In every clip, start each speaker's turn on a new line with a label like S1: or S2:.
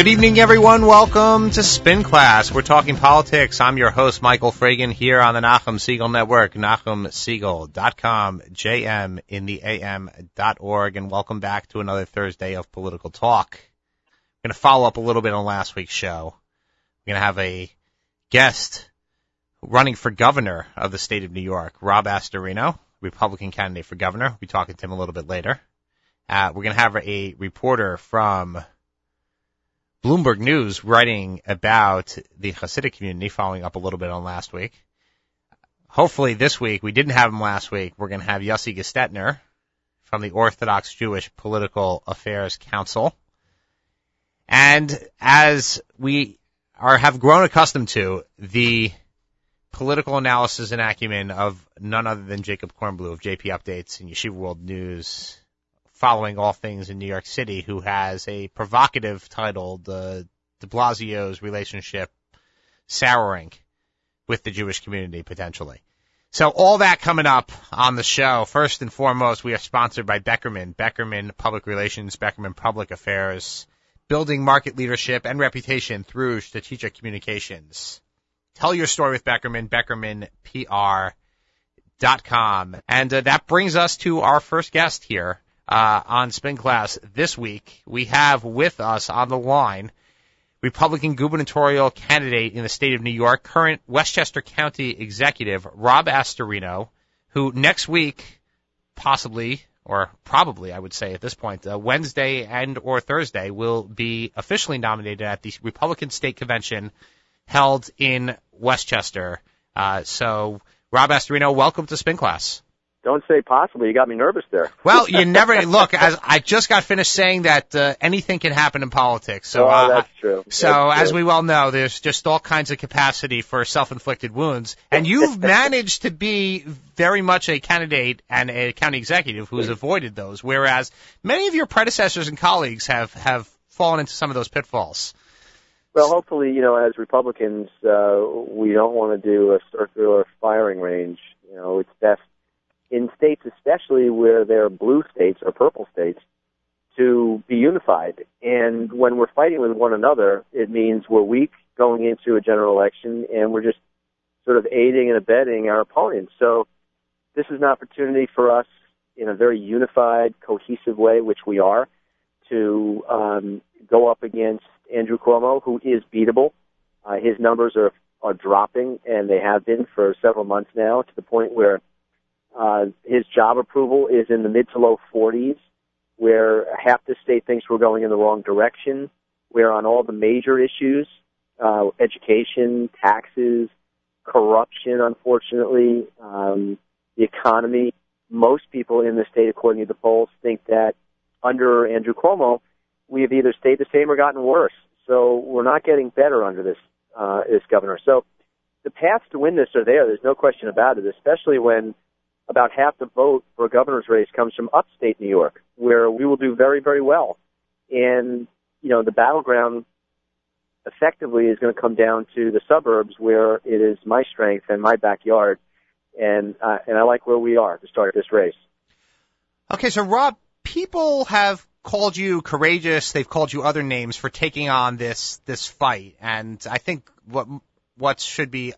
S1: Good evening, everyone. Welcome to Spin Class. We're talking politics. I'm your host, Michael Fragin, here on the Nachum Segal Network, NachumSegal.com, JM in the AM.org, and welcome back to another Thursday of political talk. I'm going to follow up a little bit on last week's show. We're going to have a guest running for governor of the state of New York, Rob Astorino, Republican candidate for governor. We'll be talking to him a little bit later. Uh, we're going to have a reporter from Bloomberg News writing about the Hasidic community, following up a little bit on last week. Hopefully this week, we didn't have him last week, we're going to have Yossi Gestetner from the Orthodox Jewish Political Affairs Council. And as we are, have grown accustomed to, the political analysis and acumen of none other than Jacob Kornbluh of JP Updates and Yeshiva World News following all things in New York City, who has a provocative title, the de Blasio's relationship souring with the Jewish community potentially. So all that coming up on the show. First and foremost, we are sponsored by Beckerman, Beckerman Public Relations, Beckerman Public Affairs, building market leadership and reputation through strategic communications. Tell your story with Beckerman, BeckermanPR.com. And uh, that brings us to our first guest here uh, on Spin Class this week. We have with us on the line Republican gubernatorial candidate in the state of New York, current Westchester County executive Rob Astorino, who next week, possibly or probably, I would say at this point, uh, Wednesday and or Thursday will be officially nominated at the Republican State Convention held in Westchester. Uh, so, Rob Astorino, welcome to Spin Class.
S2: Don't say possibly. You got me nervous there.
S1: Well, you never look. As I just got finished saying that uh, anything can happen in politics. So,
S2: oh,
S1: uh,
S2: that's true.
S1: So,
S2: that's
S1: as
S2: true.
S1: we well know, there's just all kinds of capacity for self-inflicted wounds, and you've managed to be very much a candidate and a county executive who has avoided those, whereas many of your predecessors and colleagues have have fallen into some of those pitfalls.
S2: Well, hopefully, you know, as Republicans, uh, we don't want to do a circular firing range. You know, it's best in states, especially where they're blue states or purple states, to be unified. And when we're fighting with one another, it means we're weak going into a general election, and we're just sort of aiding and abetting our opponents. So this is an opportunity for us in a very unified, cohesive way, which we are, to um, go up against Andrew Cuomo, who is beatable. Uh, his numbers are are dropping, and they have been for several months now, to the point where uh, his job approval is in the mid to low 40s, where half the state thinks we're going in the wrong direction. Where on all the major issues, uh, education, taxes, corruption, unfortunately, um, the economy, most people in the state, according to the polls, think that under Andrew Cuomo, we have either stayed the same or gotten worse. So we're not getting better under this uh, this governor. So the paths to win this are there. There's no question about it. Especially when about half the vote for a governor's race comes from upstate New York, where we will do very, very well. And, you know, the battleground effectively is going to come down to the suburbs where it is my strength and my backyard. And, uh, and I like where we are to start this race.
S1: Okay, so Rob, people have called you courageous. They've called you other names for taking on this, this fight. And I think what, what should be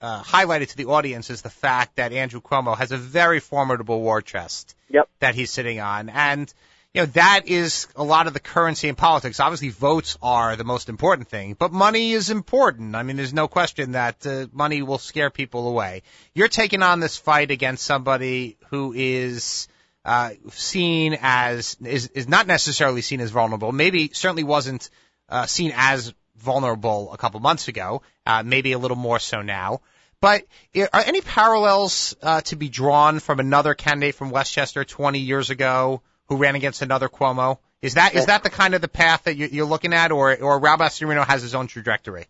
S1: uh, highlighted to the audience is the fact that Andrew Cuomo has a very formidable war chest
S2: Yep.
S1: that he's sitting on, and you know that is a lot of the currency in politics. Obviously, votes are the most important thing, but money is important. I mean, there's no question that uh, money will scare people away. You're taking on this fight against somebody who is uh, seen as is is not necessarily seen as vulnerable. Maybe certainly wasn't uh, seen as vulnerable a couple months ago. Uh, maybe a little more so now. But are any parallels uh, to be drawn from another candidate from Westchester 20 years ago who ran against another Cuomo? Is that is that the kind of the path that you- you're looking at, or or Rob Astorino has his own trajectory?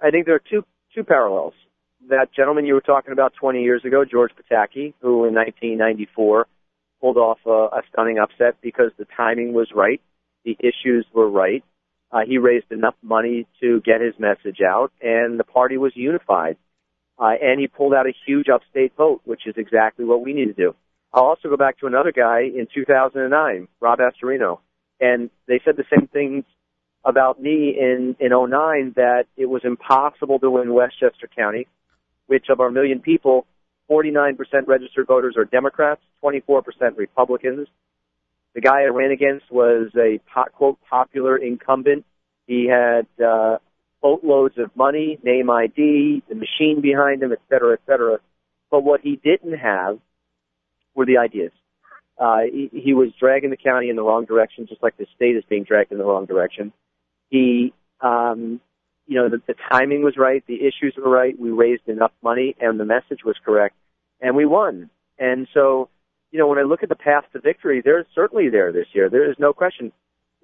S2: I think there are two two parallels. That gentleman you were talking about 20 years ago, George Pataki, who in 1994 pulled off a, a stunning upset because the timing was right, the issues were right. Uh, he raised enough money to get his message out, and the party was unified. Uh, and he pulled out a huge upstate vote, which is exactly what we need to do. I'll also go back to another guy in 2009, Rob Astorino, and they said the same things about me in, in 09 that it was impossible to win Westchester County, which of our million people, 49% registered voters are Democrats, 24% Republicans. The guy I ran against was a quote popular incumbent. He had uh, boatloads of money, name ID, the machine behind him, et cetera, et cetera. But what he didn't have were the ideas. Uh, he, he was dragging the county in the wrong direction, just like the state is being dragged in the wrong direction. He, um, you know, the, the timing was right, the issues were right, we raised enough money, and the message was correct, and we won. And so, you know, when I look at the path to victory, they're certainly there this year. There is no question.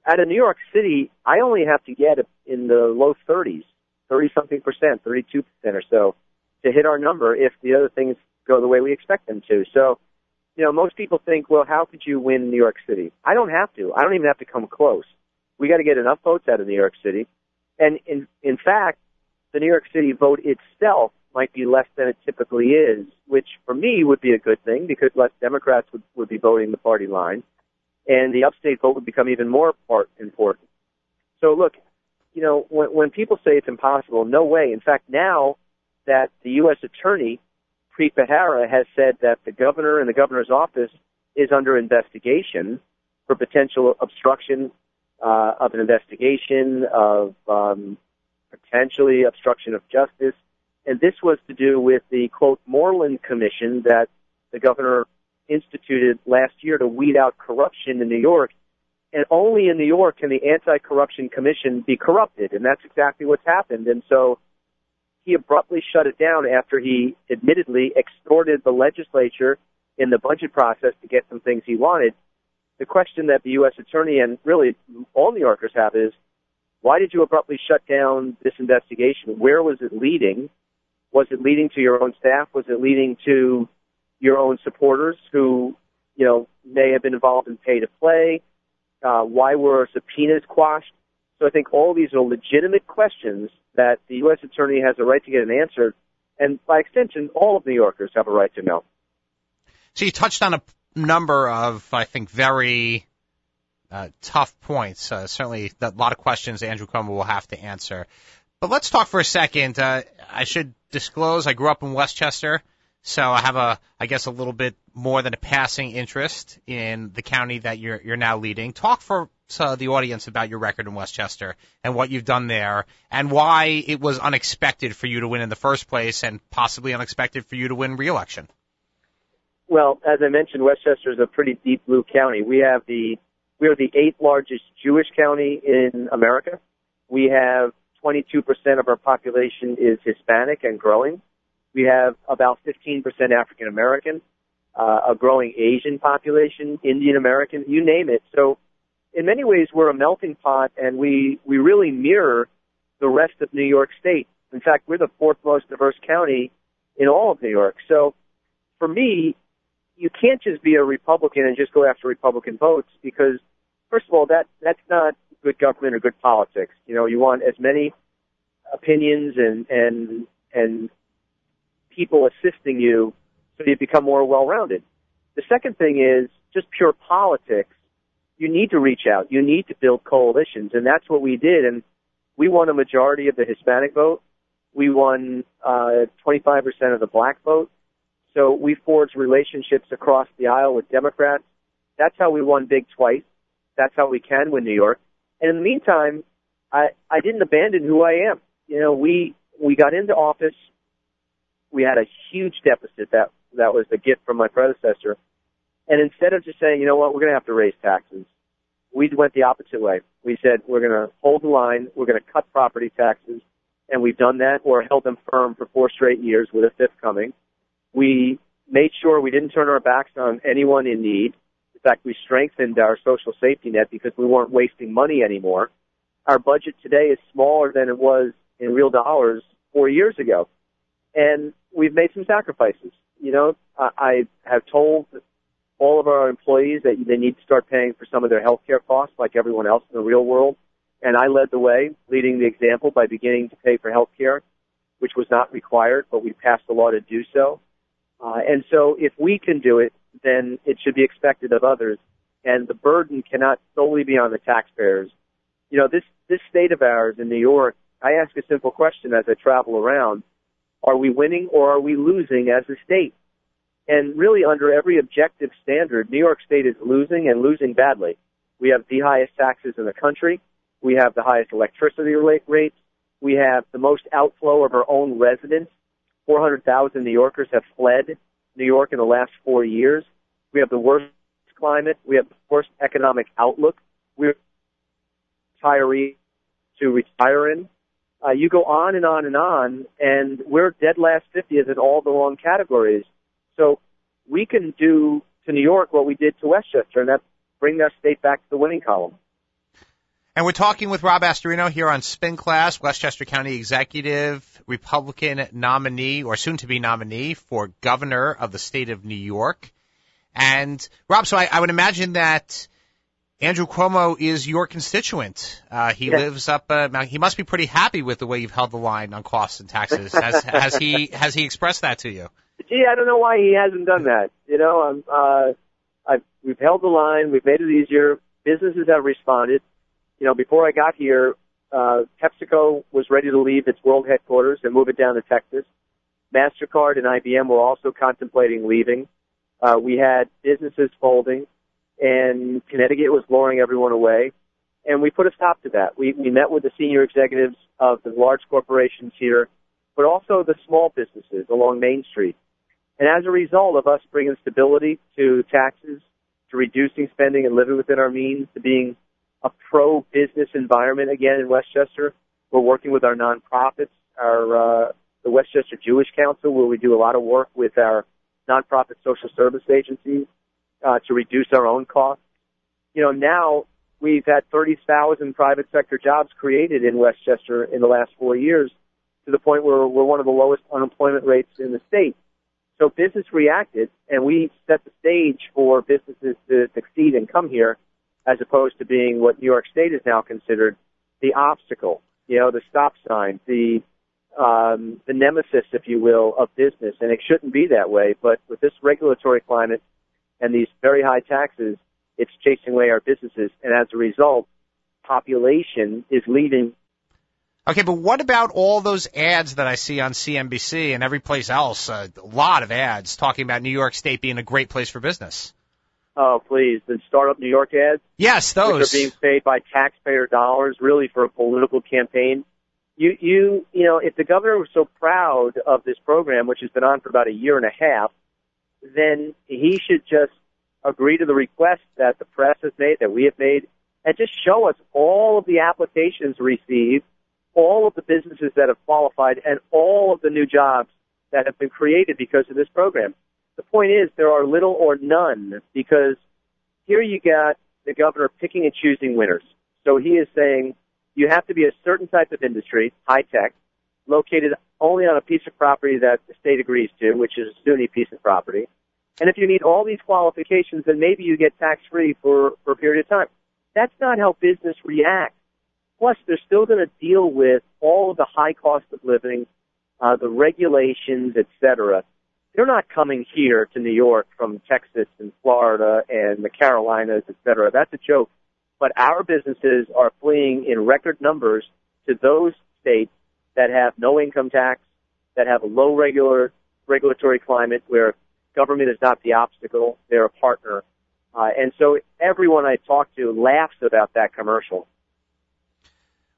S2: Out of New York City, I only have to get in the low 30s, 30 something percent, 32 percent or so, to hit our number if the other things go the way we expect them to. So, you know, most people think, well, how could you win New York City? I don't have to. I don't even have to come close. We got to get enough votes out of New York City. And in, in fact, the New York City vote itself might be less than it typically is, which for me would be a good thing because less Democrats would, would be voting the party line. And the upstate vote would become even more part important. So look, you know, when, when people say it's impossible, no way. In fact, now that the U.S. attorney Preet has said that the governor and the governor's office is under investigation for potential obstruction uh, of an investigation of um, potentially obstruction of justice, and this was to do with the quote Moreland Commission that the governor instituted last year to weed out corruption in New York. And only in New York can the Anti-Corruption Commission be corrupted, and that's exactly what's happened. And so he abruptly shut it down after he admittedly extorted the legislature in the budget process to get some things he wanted. The question that the U.S. Attorney and really all New Yorkers have is, why did you abruptly shut down this investigation? Where was it leading? Was it leading to your own staff? Was it leading to your own supporters who, you know, may have been involved in pay to play? Uh, why were subpoenas quashed? So I think all these are legitimate questions that the U.S. Attorney has a right to get an answer, and by extension, all of New Yorkers have a right to know.
S1: So you touched on a number of, I think, very uh, tough points. Uh, certainly, a lot of questions Andrew Cuomo will have to answer. But let's talk for a second. Uh, I should disclose I grew up in Westchester, so I have a, I guess, a little bit more than a passing interest in the county that you're you're now leading. Talk for uh, the audience about your record in Westchester and what you've done there, and why it was unexpected for you to win in the first place, and possibly unexpected for you to win re-election.
S2: Well, as I mentioned, Westchester is a pretty deep blue county. We have the we are the eighth largest Jewish county in America. We have 22% of our population is Hispanic and growing. We have about 15% African American, uh, a growing Asian population, Indian American, you name it. So in many ways, we're a melting pot, and we we really mirror the rest of New York State. In fact, we're the fourth most diverse county in all of New York. So, for me, you can't just be a Republican and just go after Republican votes because, first of all, that that's not good government or good politics. You know, you want as many opinions and and and people assisting you so you become more well-rounded. The second thing is just pure politics you need to reach out. You need to build coalitions, and that's what we did. And we won a majority of the Hispanic vote. We won uh, 25% of the black vote. So we forged relationships across the aisle with Democrats. That's how we won big twice. That's how we can win New York. And in the meantime, I, I didn't abandon who I am. You know, we, we got into office. We had a huge deficit that, that was a gift from my predecessor. And instead of just saying, you know what, we're going to have to raise taxes, we went the opposite way. We said we're going to hold the line, we're going to cut property taxes, and we've done that or held them firm for four straight years with a fifth coming. We made sure we didn't turn our backs on anyone in need. Fact, we strengthened our social safety net because we weren't wasting money anymore. Our budget today is smaller than it was in real dollars four years ago. And we've made some sacrifices. You know, I have told all of our employees that they need to start paying for some of their health care costs like everyone else in the real world. And I led the way, leading the example by beginning to pay for health care, which was not required, but we passed a law to do so. Uh, and so if we can do it, then it should be expected of others. And the burden cannot solely be on the taxpayers. You know, this, this state of ours in New York, I ask a simple question as I travel around. Are we winning or are we losing as a state? And really under every objective standard, New York State is losing and losing badly. We have the highest taxes in the country. We have the highest electricity rates. We have the most outflow of our own residents. 400,000 New Yorkers have fled New York in the last four years. We have the worst climate. We have the worst economic outlook. We're retirees to retire in. Uh, you go on and on and on, and we're dead last 50th in all the wrong categories. So we can do to New York what we did to Westchester, and that's bring their state back to the winning column.
S1: And we're talking with Rob Astorino here on Spin Class, Westchester County Executive, Republican nominee or soon to be nominee for governor of the state of New York. And Rob, so I, I would imagine that Andrew Cuomo is your constituent. Uh, he lives up. Uh, he must be pretty happy with the way you've held the line on costs and taxes. Has, has he has he expressed that to you?
S2: Gee, I don't know why he hasn't done that. You know, I'm, uh, I've, we've held the line. We've made it easier. Businesses have responded you know, before I got here, uh, PepsiCo was ready to leave its world headquarters and move it down to Texas. MasterCard and IBM were also contemplating leaving. Uh, we had businesses folding and Connecticut was luring everyone away. And we put a stop to that. We, we met with the senior executives of the large corporations here, but also the small businesses along Main Street. And as a result of us bringing stability to taxes, to reducing spending and living within our means, to being a pro business environment again in Westchester. We're working with our nonprofits, our uh, the Westchester Jewish Council, where we do a lot of work with our nonprofit social service agencies uh, to reduce our own costs. You know, now we've had 30,000 private sector jobs created in Westchester in the last four years, to the point where we're one of the lowest unemployment rates in the state. So business reacted, and we set the stage for businesses to succeed and come here as opposed to being what New York State is now considered the obstacle, you know, the stop sign, the um, the nemesis, if you will, of business. And it shouldn't be that way. But with this regulatory climate and these very high taxes, it's chasing away our businesses. And as a result, population is leaving.
S1: Okay, but what about all those ads that I see on CNBC and every place else? a lot of ads talking about New York State being a great place for business.
S2: Oh, please. The startup New York ads.
S1: Yes, those.
S2: Are being paid by taxpayer dollars, really for a political campaign. You, you, you know, if the governor was so proud of this program, which has been on for about a year and a half, then he should just agree to the request that the press has made, that we have made, and just show us all of the applications received, all of the businesses that have qualified, and all of the new jobs that have been created because of this program. Point is there are little or none because here you got the governor picking and choosing winners. So he is saying you have to be a certain type of industry, high tech, located only on a piece of property that the state agrees to, which is a SUNY piece of property. And if you meet all these qualifications, then maybe you get tax free for, for a period of time. That's not how business reacts. Plus, they're still going to deal with all of the high cost of living, uh, the regulations, et cetera they're not coming here to New York from Texas and Florida and the Carolinas, et cetera. That's a joke. But our businesses are fleeing in record numbers to those states that have no income tax, that have a low regular regulatory climate where government is not the obstacle, they're a partner. Uh, and so everyone I talk to laughs about that commercial.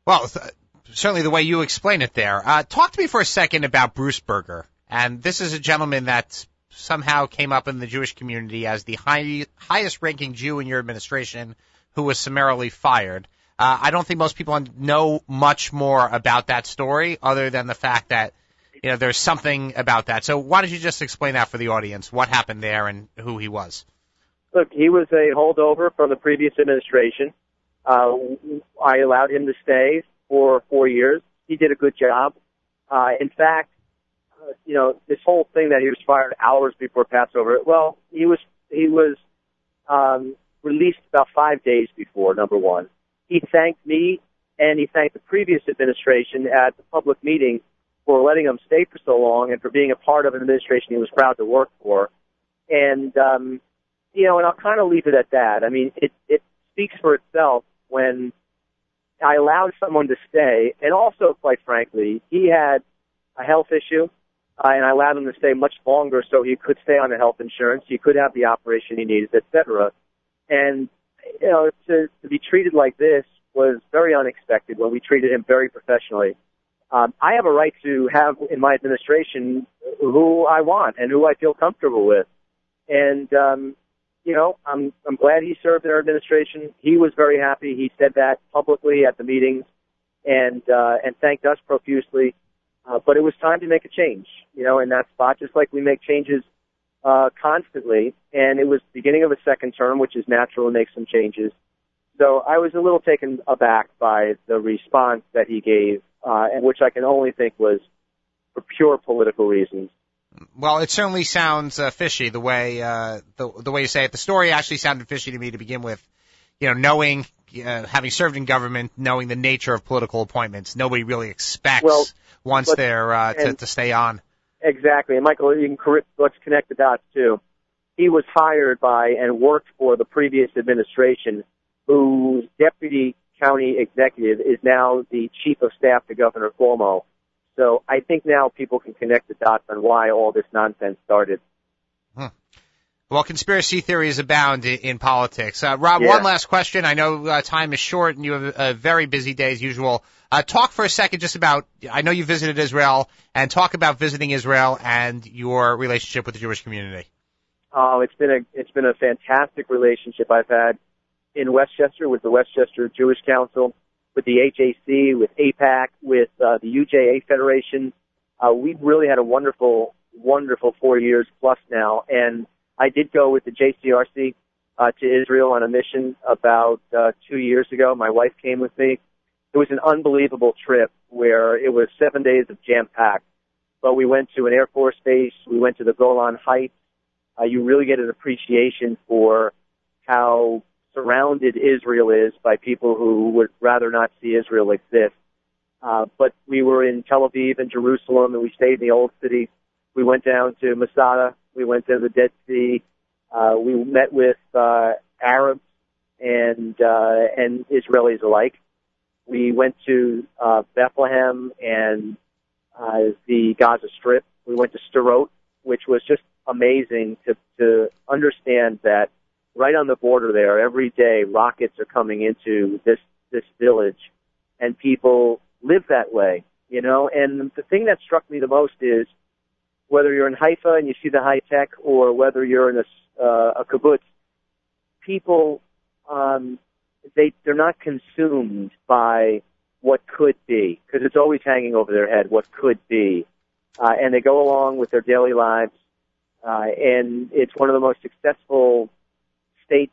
S1: Well, th- certainly the way you explain it there. Uh, talk to me for a second about Bruce Berger. And this is a gentleman that somehow came up in the Jewish community as the high, highest ranking Jew in your administration who was summarily fired. Uh, I don't think most people know much more about that story other than the fact that you know there's something about that. So why don't you just explain that for the audience? What happened there and who he was?
S2: Look, he was a holdover from the previous administration. Uh, I allowed him to stay for four years. He did a good job. Uh, in fact, you know, this whole thing that he was fired hours before Passover. Well, he was he was um, released about five days before. Number one, he thanked me and he thanked the previous administration at the public meeting for letting him stay for so long and for being a part of an administration he was proud to work for. And um, you know, and I'll kind of leave it at that. I mean, it it speaks for itself when I allowed someone to stay, and also, quite frankly, he had a health issue, uh, and I allowed him to stay much longer so he could stay on the health insurance, he could have the operation he needed, etc. And you know, to, to be treated like this was very unexpected when we treated him very professionally. Um, I have a right to have in my administration who I want and who I feel comfortable with. And um, you know, I'm I'm glad he served in our administration. He was very happy. He said that publicly at the meetings, and uh, and thanked us profusely. Uh, but it was time to make a change, you know, in that spot, just like we make changes uh, constantly. And it was the beginning of a second term, which is natural to make some changes. So I was a little taken aback by the response that he gave, uh, and which I can only think was for pure political reasons.
S1: Well, it certainly sounds uh, fishy the way uh, the the way you say it. The story actually sounded fishy to me to begin with. You know, knowing uh, having served in government, knowing the nature of political appointments, nobody really expects
S2: well,
S1: once they're uh, to, to stay on.
S2: Exactly, and Michael, you can let's connect the dots too. He was hired by and worked for the previous administration, whose deputy county executive is now the chief of staff to Governor Cuomo. So I think now people can connect the dots on why all this nonsense started.
S1: Well, conspiracy theories abound in, in politics. Uh, Rob,
S2: Yeah.
S1: one last question. I know uh, time is short and you have a very busy day as usual. Uh, talk for a second just about, I know you visited Israel, and talk about visiting Israel and your relationship with the Jewish community.
S2: Oh, it's been a it's been a fantastic relationship I've had in Westchester with the Westchester Jewish Council, with the HAC, with AIPAC, with uh, the UJA Federation. Uh, we've really had a wonderful, wonderful four years plus now. And I did go with the JCRC uh, to Israel on a mission about uh, two years ago. My wife came with me. It was an unbelievable trip where it was seven days of jam packed. But we went to an Air Force base. We went to the Golan Heights. Uh, you really get an appreciation for how surrounded Israel is by people who would rather not see Israel exist. Uh, but we were in Tel Aviv and Jerusalem, and we stayed in the old city. We went down to Masada. We went to the Dead Sea. Uh, we met with uh, Arabs and uh, and Israelis alike. We went to uh, Bethlehem and uh, the Gaza Strip. We went to Sderot, which was just amazing to to understand that right on the border there, every day rockets are coming into this this village, and people live that way, you know. And the thing that struck me the most is whether you're in Haifa and you see the high tech, or whether you're in a uh, a kibbutz, people um, they they're not consumed by what could be because it's always hanging over their head what could be, uh, and they go along with their daily lives. Uh, and it's one of the most successful state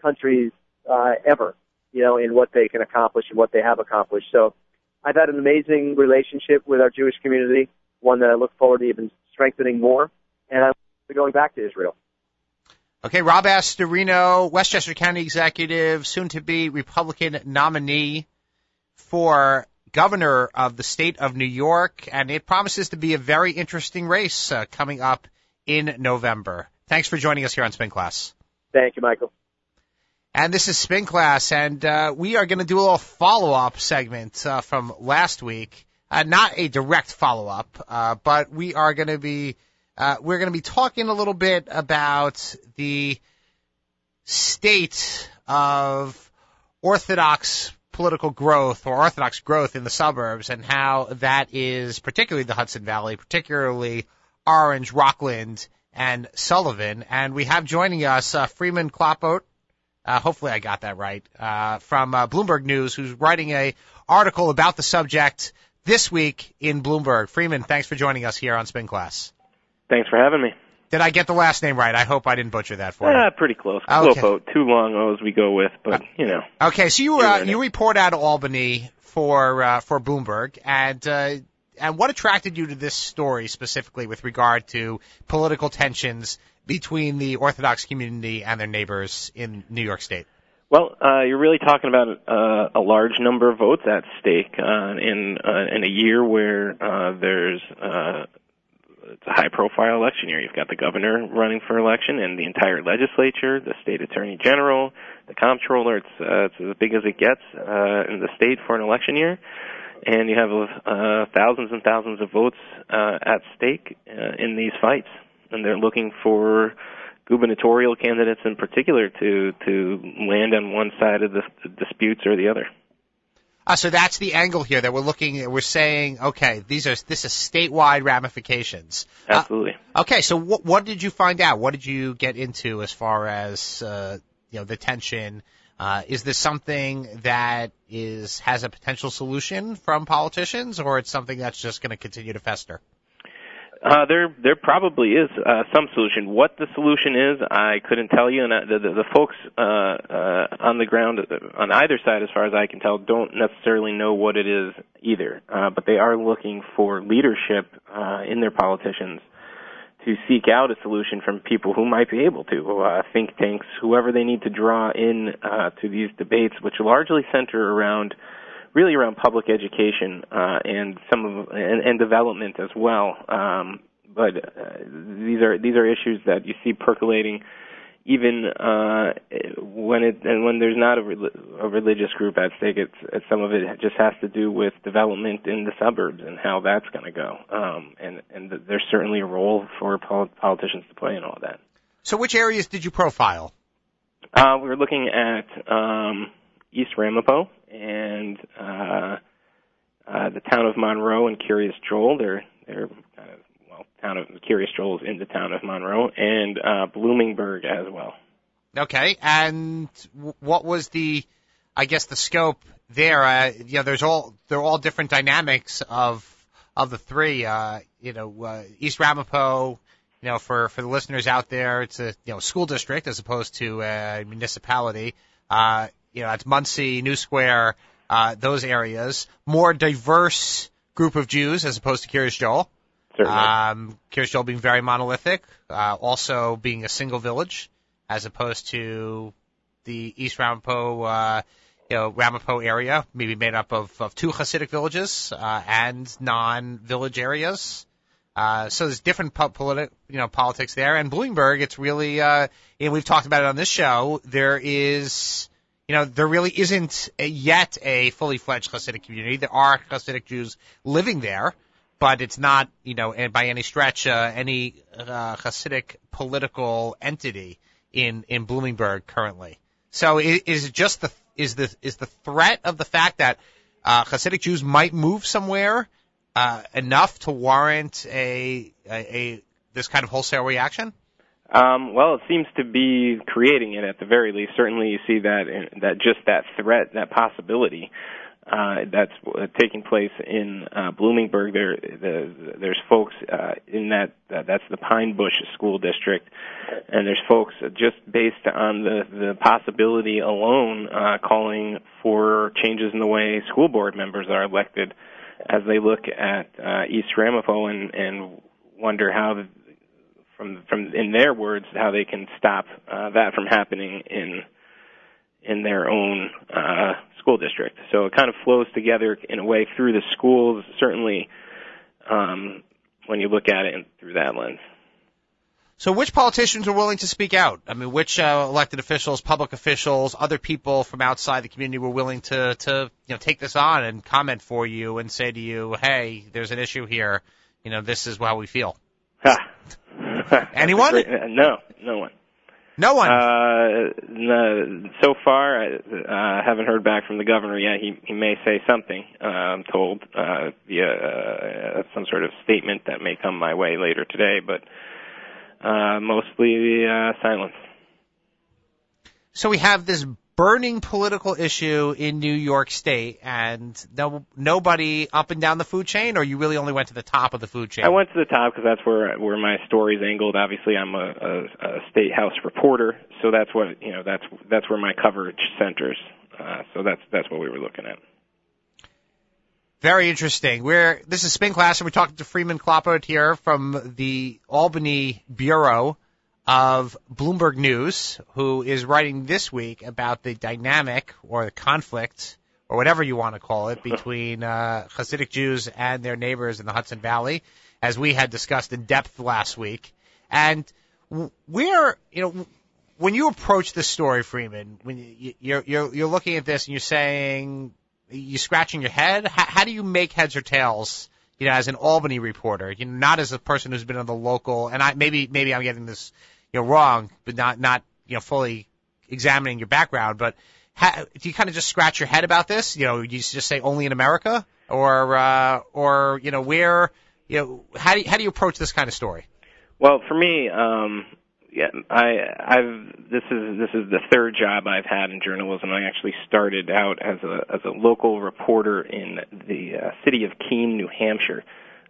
S2: countries uh, ever, you know, in what they can accomplish and what they have accomplished. So I've had an amazing relationship with our Jewish community, one that I look forward to even strengthening more, and I'm going back to Israel.
S1: Okay, Rob Astorino, Westchester County Executive, soon to be Republican nominee for governor of the state of New York, and it promises to be a very interesting race uh, coming up in November. Thanks for joining us here on Spin Class.
S2: Thank you, Michael.
S1: And this is Spin Class, and uh, we are going to do a little follow-up segment uh, from last week. Uh, not a direct follow-up, uh, but we are going to be uh, we're going to be talking a little bit about the state of Orthodox political growth or Orthodox growth in the suburbs and how that is particularly the Hudson Valley, particularly Orange, Rockland, and Sullivan. And we have joining us uh, Freeman Klopott. Uh, hopefully I got that right. Uh, from uh, Bloomberg News, who's writing a article about the subject this week in Bloomberg. Freeman, thanks for joining us here on Spin Class.
S3: Thanks for having me.
S1: Did I get the last name right? I hope I didn't butcher that for you.
S3: Ah, pretty close.
S1: Okay.
S3: Klopott. Too long O's we go with, but you know.
S1: Okay, so you uh, you report out of Albany for uh, for Bloomberg, and uh, and what attracted you to this story specifically with regard to political tensions between the Orthodox community and their neighbors in New York State?
S3: Well, uh, you're really talking about uh, a large number of votes at stake uh, in uh, in a year where uh, there's uh, it's a high profile election year. You've got the governor running for election and the entire legislature, the state attorney general, the comptroller. It's uh, it's as big as it gets uh, in the state for an election year, and you have uh, thousands and thousands of votes uh, at stake uh, in these fights, and they're looking for gubernatorial candidates in particular to to land on one side of the, the disputes or the other.
S1: Uh, so that's the angle here that we're looking. at. We're saying, okay, these are this is statewide ramifications.
S3: Absolutely.
S1: Uh, okay, so what what did you find out? What did you get into as far as uh, you know the tension? Uh, is this something that is has a potential solution from politicians, or it's something that's just going to continue to fester?
S3: Uh, there, there probably is uh, some solution. What the solution is, I couldn't tell you. And uh, the, the, the folks uh, uh, on the ground uh, on either side, as far as I can tell, don't necessarily know what it is either. Uh, but they are looking for leadership uh, in their politicians to seek out a solution from people who might be able to, uh, think tanks, whoever they need to draw in uh, to these debates, which largely center around really around public education uh, and some of and, and development as well. Um, but uh, these are these are issues that you see percolating even uh, when it and when there's not a, a religious group at stake. It's, it's some of it just has to do with development in the suburbs and how that's going to go. Um, and and there's certainly a role for pol- politicians to play in all that.
S1: So, which areas did you profile?
S3: Uh, we were looking at um, East Ramapo and uh, uh, the town of Monroe and Kiryas Joel. They're they're kind of well, town of Kiryas Joel is in the town of Monroe and uh, Bloomingburg as well.
S1: Okay, and what was the, I guess the scope there? Uh, you know, there's all they're all different dynamics of of the three. Uh, you know, uh, East Ramapo. You know, for for the listeners out there, it's a you know school district as opposed to a municipality. Uh, you know, it's Monsey, New Square, uh, those areas. More diverse group of Jews as opposed to Kiryas Joel.
S3: Certainly.
S1: Um, Joel being very monolithic, uh, also being a single village as opposed to the East Ramapo, uh, you know, Ramapo area, maybe made up of, of two Hasidic villages, uh, and non-village areas. Uh, so there's different po- politi- you know, politics there. And Bloomingburg, it's really, uh, and we've talked about it on this show, there is, you know, there really isn't a, yet a fully fledged Hasidic community. There are Hasidic Jews living there, but it's not, you know, by any stretch, uh, any, uh, Hasidic political entity in, in Bloomingburg currently. So is, is it just the, is the, is the threat of the fact that, uh, Hasidic Jews might move somewhere, uh, enough to warrant a, a, a, this kind of wholesale reaction?
S3: Um, well, it seems to be creating it at the very least. Certainly, you see that that just that threat, that possibility, uh, that's taking place in uh, Bloomingburg. There, the, there's folks uh, in that uh, that's the Pine Bush School District, and there's folks just based on the the possibility alone uh, calling for changes in the way school board members are elected, as they look at uh, East Ramapo and and wonder how from from in their words how they can stop uh, that from happening in in their own uh, school district. So it kind of flows together in a way through the schools. Certainly, um, when you look at it through that lens.
S1: So, which politicians are willing to speak out? I mean, which uh, elected officials, public officials, other people from outside the community were willing to to you know take this on and comment for you and say to you, "Hey, there's an issue here. You know, this is how we feel." Anyone?
S3: Great, no, no one.
S1: No one.
S3: Uh, no, so far, I uh, haven't heard back from the governor yet. He he may say something. Uh, I'm told uh, via uh, some sort of statement that may come my way later today, but uh, mostly uh, silence.
S1: So we have this burning political issue in New York State, and no nobody up and down the food chain, or you really only went to the top of the food chain?
S3: I went to the top because that's where where my story's angled. Obviously, I'm a, a, a state house reporter, so that's what you know. That's that's where my coverage centers. Uh, so that's that's what we were looking at.
S1: Very interesting. We're this is Spin Class, and we're talking to Freeman Klopott here from the Albany Bureau of Bloomberg News, who is writing this week about the dynamic or the conflict or whatever you want to call it, between uh, Hasidic Jews and their neighbors in the Hudson Valley, as we had discussed in depth last week. And where, you know, when you approach this story, Freeman, when you, you're you're you're looking at this and you're saying you're scratching your head, how, how do you make heads or tails? You know, as an Albany reporter, you know, not as a person who's been on the local, and I maybe maybe I'm getting this you know wrong, but not not you know fully examining your background. But how, do you kind of just scratch your head about this? You know, you just say only in America, or uh, or you know where you know how do you, how do you approach this kind of story?
S3: Well, for me, um, yeah, I I've this is this is the third job I've had in journalism. I actually started out as a as a local reporter in the uh, city of Keene, New Hampshire,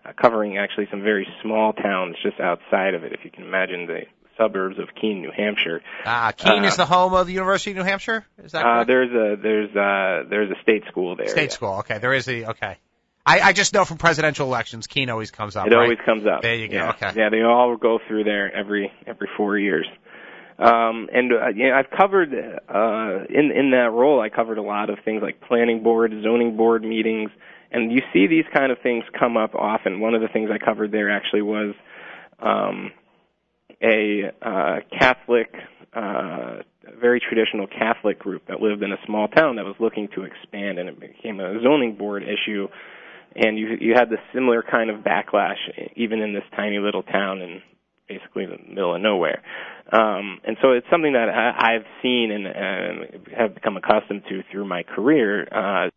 S3: uh, covering actually some very small towns just outside of it. If you can imagine the suburbs of Keene, New Hampshire.
S1: Ah, Keene uh, is the home of the University of New Hampshire. Is that
S3: uh, correct? Uh, there's a there's a there's a state school there.
S1: State
S3: yeah.
S1: school. Okay, there is a okay. I, I just know from presidential elections, Keene always comes up.
S3: It
S1: right?
S3: always comes up.
S1: There you go.
S3: Yeah.
S1: Okay.
S3: Yeah, they all go through there every every four years. Um, and uh, yeah, I've covered uh, in in that role. I covered a lot of things like planning board, zoning board meetings, and you see these kind of things come up often. One of the things I covered there actually was um, a uh, Catholic, uh, very traditional Catholic group that lived in a small town that was looking to expand, and it became a zoning board issue and you you had this similar kind of backlash even in this tiny little town in basically the middle of nowhere. Um, and so it's something that I, I've seen and, and have become accustomed to through my career. Uh,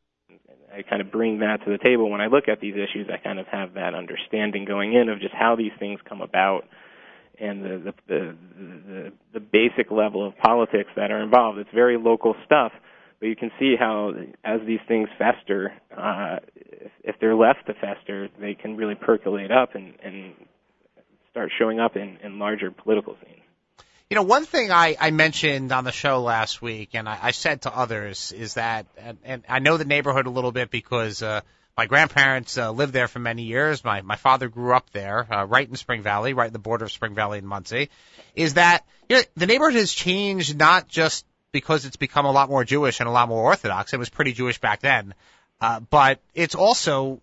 S3: I kind of bring that to the table when I look at these issues. I kind of have that understanding going in of just how these things come about and the the the, the, the basic level of politics that are involved. It's very local stuff, but you can see how as these things fester, uh, if, if they're left to fester, they can really percolate up and, and start showing up in, in larger political scenes.
S1: You know, one thing I, I mentioned on the show last week, and I, I said to others, is that, and, and I know the neighborhood a little bit because uh, my grandparents uh, lived there for many years. My my father grew up there, uh, right in Spring Valley, right in the border of Spring Valley and Monsey. Is that you know the neighborhood has changed not just because it's become a lot more Jewish and a lot more Orthodox. It was pretty Jewish back then, uh, but it's also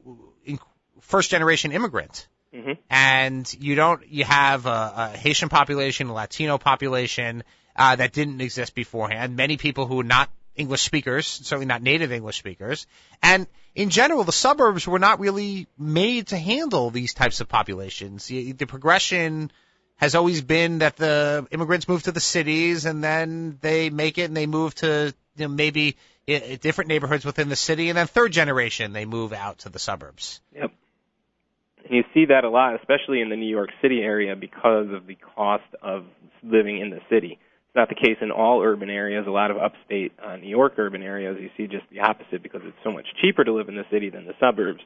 S1: first generation immigrant.
S3: Mm-hmm.
S1: And you don't, you have a, a Haitian population, a Latino population, uh, that didn't exist beforehand. Many people who are not English speakers, certainly not native English speakers. And in general, the suburbs were not really made to handle these types of populations. The, the progression has always been that the immigrants move to the cities and then they make it and they move to you know, maybe different neighborhoods within the city, and then third generation they move out to the suburbs.
S3: Yep. And you see that a lot, especially in the New York City area, because of the cost of living in the city. It's not the case in all urban areas. A lot of upstate uh, New York urban areas, you see just the opposite because it's so much cheaper to live in the city than the suburbs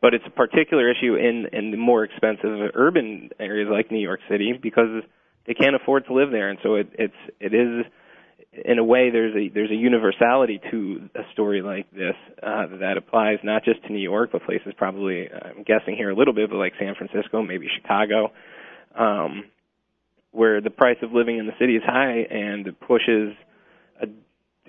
S3: but it's a particular issue in in the more expensive urban areas like New York City because they can't afford to live there, and so it, it's it is in a way there's a there's a universality to a story like this uh, that applies not just to New York but places probably I'm guessing here a little bit, but like San Francisco, maybe Chicago. Um, where the price of living in the city is high and it pushes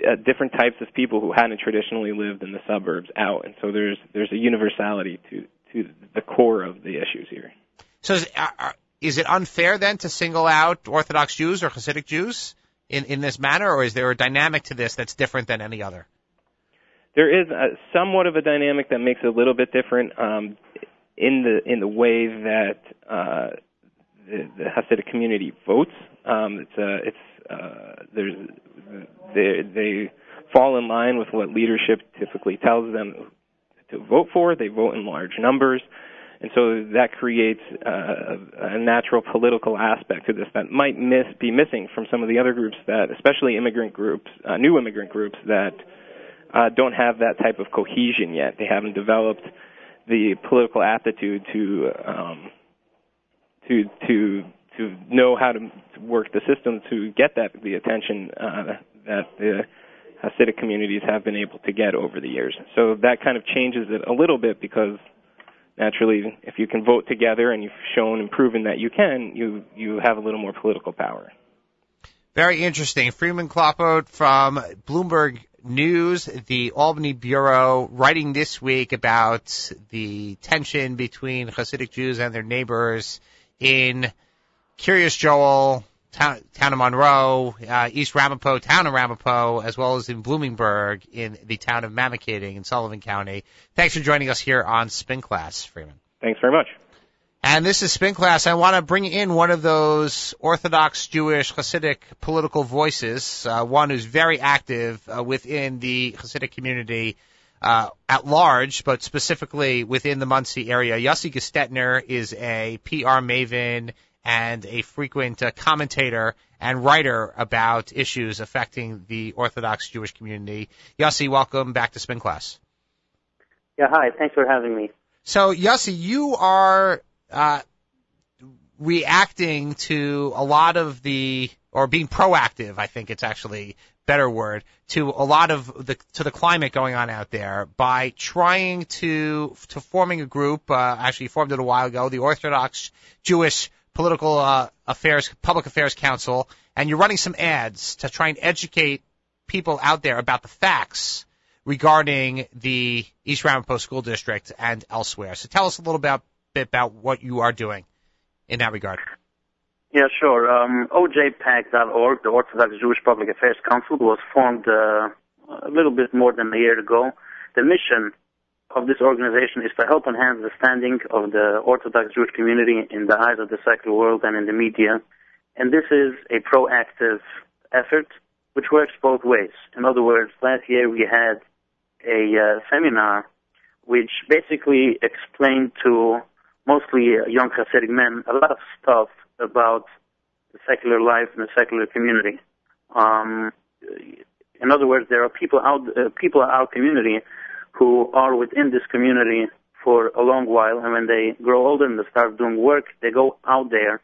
S3: uh, different types of people who hadn't traditionally lived in the suburbs out, and so there's there's a universality to to the core of the issues here.
S1: So is, uh, is it unfair then to single out Orthodox Jews or Hasidic Jews in in this manner, or is there a dynamic to this that's different than any other?
S3: There is a, somewhat of a dynamic that makes it a little bit different um, in the in the way that uh, the, Hasidic community votes. Um, it's a it's uh, there's they they fall in line with what leadership typically tells them to vote for. They vote in large numbers, and so that creates uh, a natural political aspect to this that might miss be missing from some of the other groups that, especially immigrant groups, uh, new immigrant groups that uh, don't have that type of cohesion yet. They haven't developed the political aptitude to um, to to to know how to work the system to get that the attention uh, that the Hasidic communities have been able to get over the years. So that kind of changes it a little bit because naturally, if you can vote together and you've shown and proven that you can, you you have a little more political power.
S1: Very interesting. Freeman Klopott from Bloomberg news. The Albany Bureau writing this week about the tension between Hasidic Jews and their neighbors in Kiryas Joel, town, town of Monroe, uh, East Ramapo, town of Ramapo, as well as in Bloomingburg in the town of Mamakating in Sullivan County. Thanks for joining us here on Spin Class, Freeman.
S3: Thanks very much.
S1: And this is Spin Class. I want to bring in one of those Orthodox Jewish Hasidic political voices, uh, one who's very active uh, within the Hasidic community uh, at large, but specifically within the Monsey area. Yossi Gestetner is a PR maven and a frequent uh, commentator and writer about issues affecting the Orthodox Jewish community. Yossi, welcome back to Spin Class.
S4: Yeah, hi. Thanks for having me.
S1: So, Yossi, you are uh, reacting to a lot of the, or being proactive, I think it's actually better word, to a lot of the, to the climate going on out there by trying to, to forming a group, uh, actually formed it a while ago, the Orthodox Jewish Political uh, Affairs, Public Affairs Council, and you're running some ads to try and educate people out there about the facts regarding the East Ramapo School District and elsewhere. So tell us a little about, bit about what you are doing in that regard.
S4: Yeah, sure. Um, OJPAC.org, the Orthodox Jewish Public Affairs Council, was formed uh, a little bit more than a year ago. The mission of this organization is to help enhance the standing of the Orthodox Jewish community in the eyes of the secular world and in the media. And this is a proactive effort which works both ways. In other words, last year we had a uh, seminar which basically explained to mostly young Hasidic men a lot of stuff about the secular life and the secular community. Um, in other words, there are people out, uh, people in our community who are within this community for a long while, and when they grow older and they start doing work, they go out there,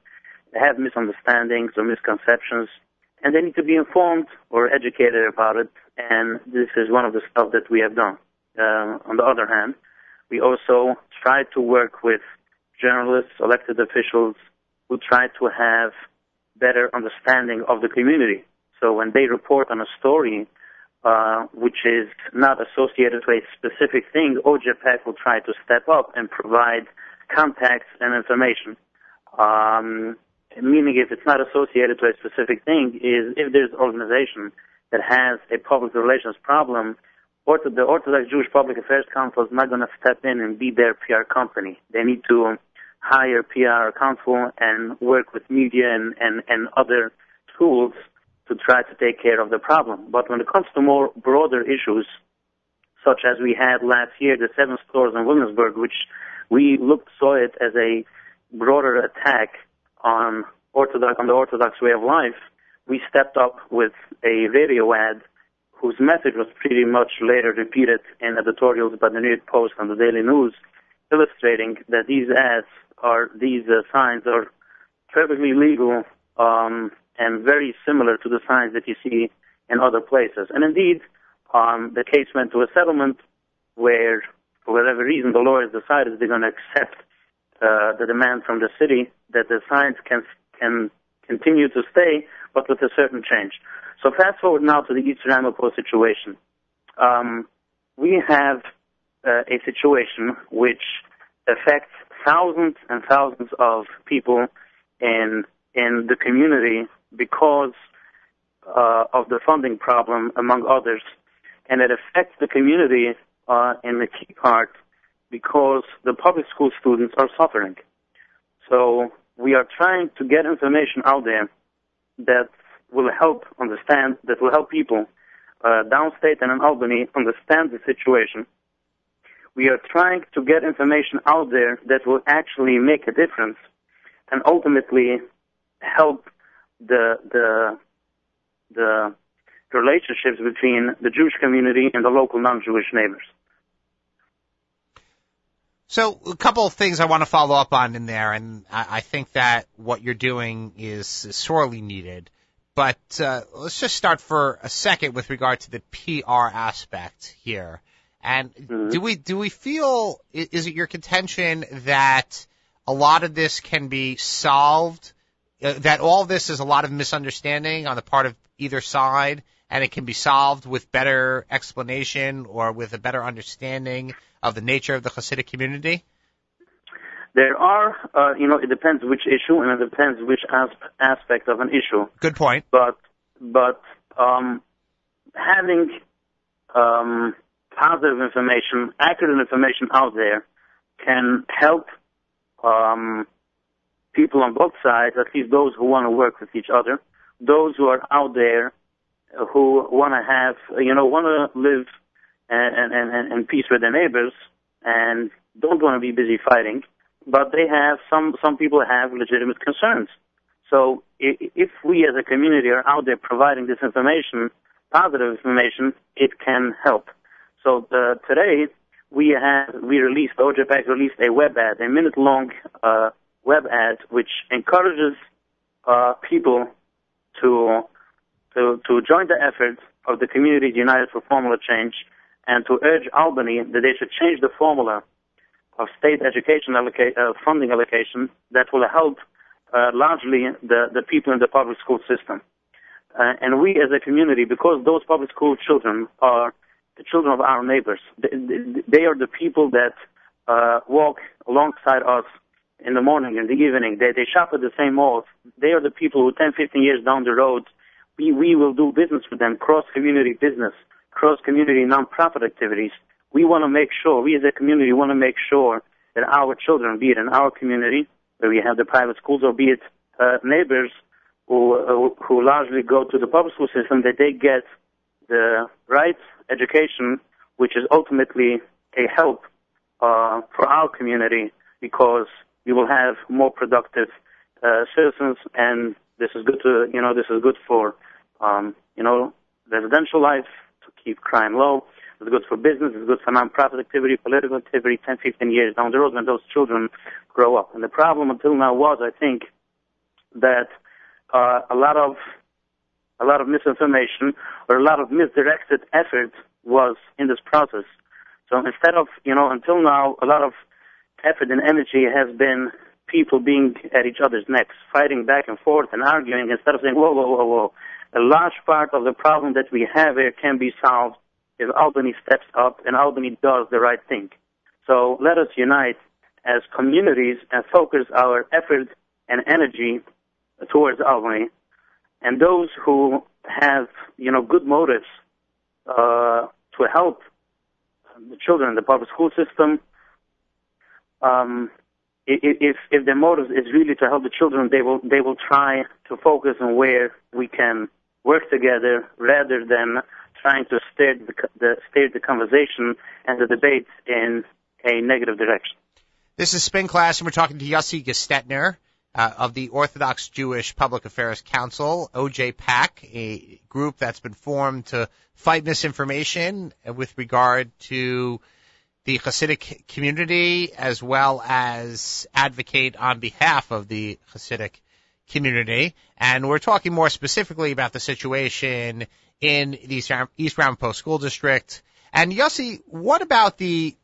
S4: they have misunderstandings or misconceptions, and they need to be informed or educated about it, and this is one of the stuff that we have done. Uh, on the other hand, we also try to work with journalists, elected officials, who try to have better understanding of the community. So when they report on a story uh, which is not associated to a specific thing, OJPAC will try to step up and provide contacts and information. Um, meaning if it's not associated to a specific thing, is if there's an organization that has a public relations problem, or the Orthodox Jewish Public Affairs Council is not going to step in and be their PR company. They need to hire PR counsel and work with media and, and, and other tools to try to take care of the problem. But when it comes to more broader issues, such as we had last year, the seven stores in Williamsburg, which we looked saw it as a broader attack on Orthodox on the Orthodox way of life, we stepped up with a radio ad whose message was pretty much later repeated in editorials by the New York Post and the Daily News, illustrating that these ads are these uh, signs are perfectly legal um, and very similar to the signs that you see in other places. And indeed, um, the case went to a settlement where, for whatever reason, the lawyers decided they're going to accept uh, the demand from the city that the signs can can continue to stay, but with a certain change. So fast forward now to the East Ramapo situation. Um, we have uh, a situation which affects thousands and thousands of people in in the community because uh, of the funding problem, among others, and it affects the community uh, in the key part because the public school students are suffering. So we are trying to get information out there that will help understand, that will help people uh, downstate and in Albany understand the situation. We are trying to get information out there that will actually make a difference and ultimately help the the the relationships between the Jewish community and the local non-Jewish neighbors.
S1: So a couple of things I want to follow up on in there, and I, I think that what you're doing is sorely needed. But uh, let's just start for a second with regard to the PR aspect here. And mm-hmm. do we do we feel is it your contention that a lot of this can be solved uh, that all this is a lot of misunderstanding on the part of either side, and it can be solved with better explanation or with a better understanding of the nature of the Hasidic community?
S4: There are, uh, you know, it depends which issue and it depends which as- aspect of an issue.
S1: Good point.
S4: But, but, um, having, um, positive information, accurate information out there can help, um, people on both sides, at least those who want to work with each other, those who are out there who want to have, you know, want to live and, and, and, and peace with their neighbors and don't want to be busy fighting, but they have, some, some people have legitimate concerns. So if we as a community are out there providing this information, positive information, it can help. So uh, today we have we released OJPAC released a web ad, a minute long uh, web ad, which encourages uh, people to to to join the efforts of the communities united for formula change, and to urge Albany that they should change the formula of state education uh, funding allocation that will help uh, largely the the people in the public school system. Uh, and we as a community, because those public school children are the children of our neighbors, they, are the people that uh, walk alongside us in the morning and the evening. They, they shop at the same malls. They are the people who 10, 15 years down the road, we, we will do business with them, cross-community business, cross-community non-profit activities. We want to make sure, we as a community want to make sure that our children, be it in our community, where we have the private schools, or be it uh, neighbors who, uh, who largely go to the public school system, that they get the right education, which is ultimately a help uh, for our community because we will have more productive uh, citizens, and this is good to you know this is good for um, you know residential life to keep crime low. It's good for business. It's good for nonprofit activity, political activity. 10, 15 years down the road when those children grow up. And the problem until now was, I think, that uh, a lot of a lot of misinformation or a lot of misdirected effort was in this process. So instead of, you know, until now, a lot of effort and energy has been people being at each other's necks, fighting back and forth and arguing instead of saying, whoa, whoa, whoa, whoa. A large part of the problem that we have here can be solved if Albany steps up and Albany does the right thing. So let us unite as communities and focus our effort and energy towards Albany. And those who have, you know, good motives uh, to help the children in the public school system, um, if if their motive is really to help the children, they will they will try to focus on where we can work together rather than trying to steer the, the steer the conversation and the debate in a negative direction.
S1: This is Spin Class, and we're talking to Yossi Gestetner uh, of the Orthodox Jewish Public Affairs Council, OJ OJPAC, a group that's been formed to fight misinformation with regard to the Hasidic community as well as advocate on behalf of the Hasidic community. And we're talking more specifically about the situation in the East Ramapo School District. And Yossi, what about the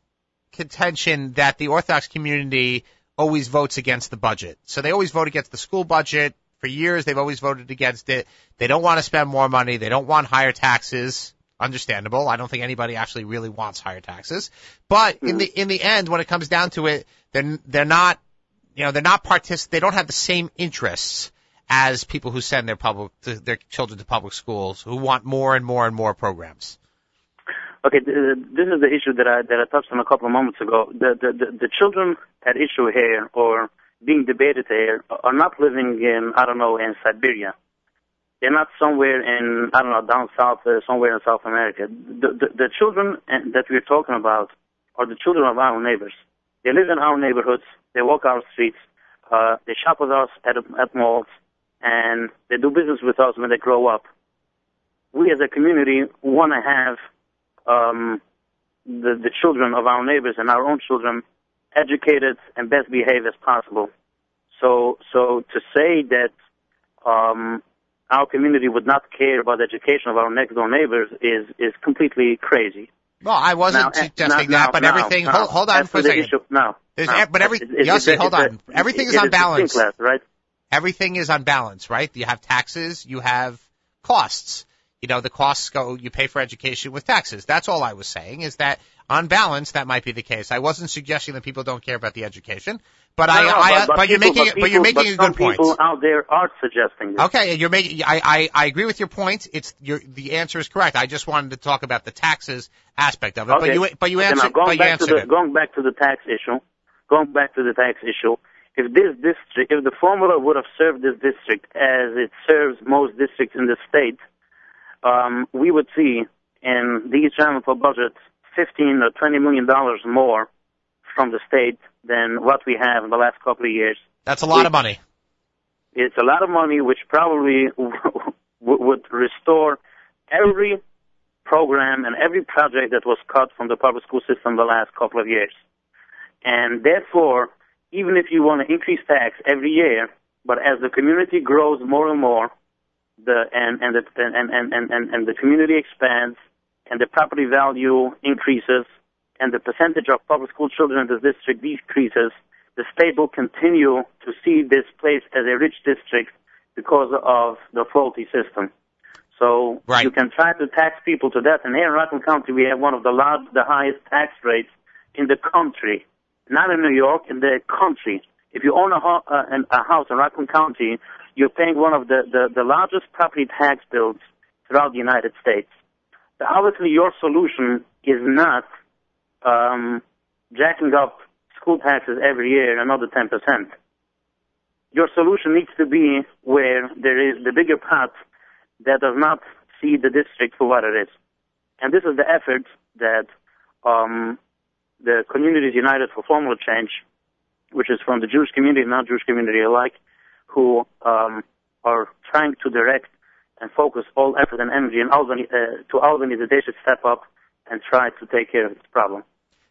S1: contention that the Orthodox community always votes against the budget? So they always vote against the school budget. For years, they've always voted against it. They don't want to spend more money. They don't want higher taxes understandable. I don't think anybody actually really wants higher taxes. But in the in the end, when it comes down to it, they're they're not you know they're not partic- They don't have the same interests as people who send their public their children to public schools who want more and more and more programs.
S4: Okay, this is the issue that I that I touched on a couple of moments ago. The the the, the children at issue here or being debated here are not living in I don't know in Siberia they're not somewhere in, I don't know, down south, uh, somewhere in South America. The, the, the children that we're talking about are the children of our neighbors. They live in our neighborhoods. They walk our streets. Uh, they shop with us at, at malls, and they do business with us when they grow up. We as a community want to have um, the, the children of our neighbors and our own children educated and best behaved as possible. So, so to say that um, our community would not care about the education of our next door neighbors is is completely crazy.
S1: Well, I wasn't now, suggesting now, that, but
S4: now,
S1: everything. hold, hold on for a second.
S4: Issue, no, no.
S1: but every it's, Yossi, hold on.
S4: A,
S1: everything is on balance,
S4: class, right?
S1: Everything is on balance, right? You have taxes, you have costs. You know, the costs go, you pay for education with taxes. That's all I was saying is that on balance, that might be the case. I wasn't suggesting that people don't care about the education, but
S4: No,
S1: I,
S4: no,
S1: I,
S4: but, but,
S1: but you're
S4: people,
S1: making,
S4: but,
S1: it- but you're
S4: people-
S1: making a good
S4: some
S1: point.
S4: people out there are suggesting this.
S1: Okay, you're making. I, I I agree with your point. It's your the answer is correct. I just wanted to talk about the taxes aspect of it. But you but you
S4: Okay,
S1: answered but you
S4: back to
S1: answered
S4: the
S1: it.
S4: going back to the tax issue, going back to the tax issue. If this district, if the formula would have served this district as it serves most districts in the state, um, we would see in these general Ramapo budget 15 or 20 million dollars more from the state than what we have in the last couple of years.
S1: That's a lot of money.
S4: It's a lot of money, which probably w- would restore every program and every project that was cut from the public school system the last couple of years. And therefore, even if you want to increase tax every year, but as the community grows more and more, the and and the, and, and, and, and, the community expands, and the property value increases, and the percentage of public school children in the district decreases, the state will continue to see this place as a rich district because of the faulty system. So
S1: Right.
S4: you can try to tax people to death. And here in Rockland County, we have one of the large, the highest tax rates in the country, not in New York, in the country. If you own a, ho- uh, an- a house in Rockland County, you're paying one of the, the, the largest property tax bills throughout the United States. So obviously, your solution is not um, jacking up school taxes every year another 10%. Your solution needs to be where there is the bigger pot that does not see the district for what it is. And this is the effort that um, the Communities United for Formula Change, which is from the Jewish community and non-Jewish community alike, who um, are trying to direct and focus all effort and energy in Albany, uh, to Albany that they should step up and try to take care of this problem.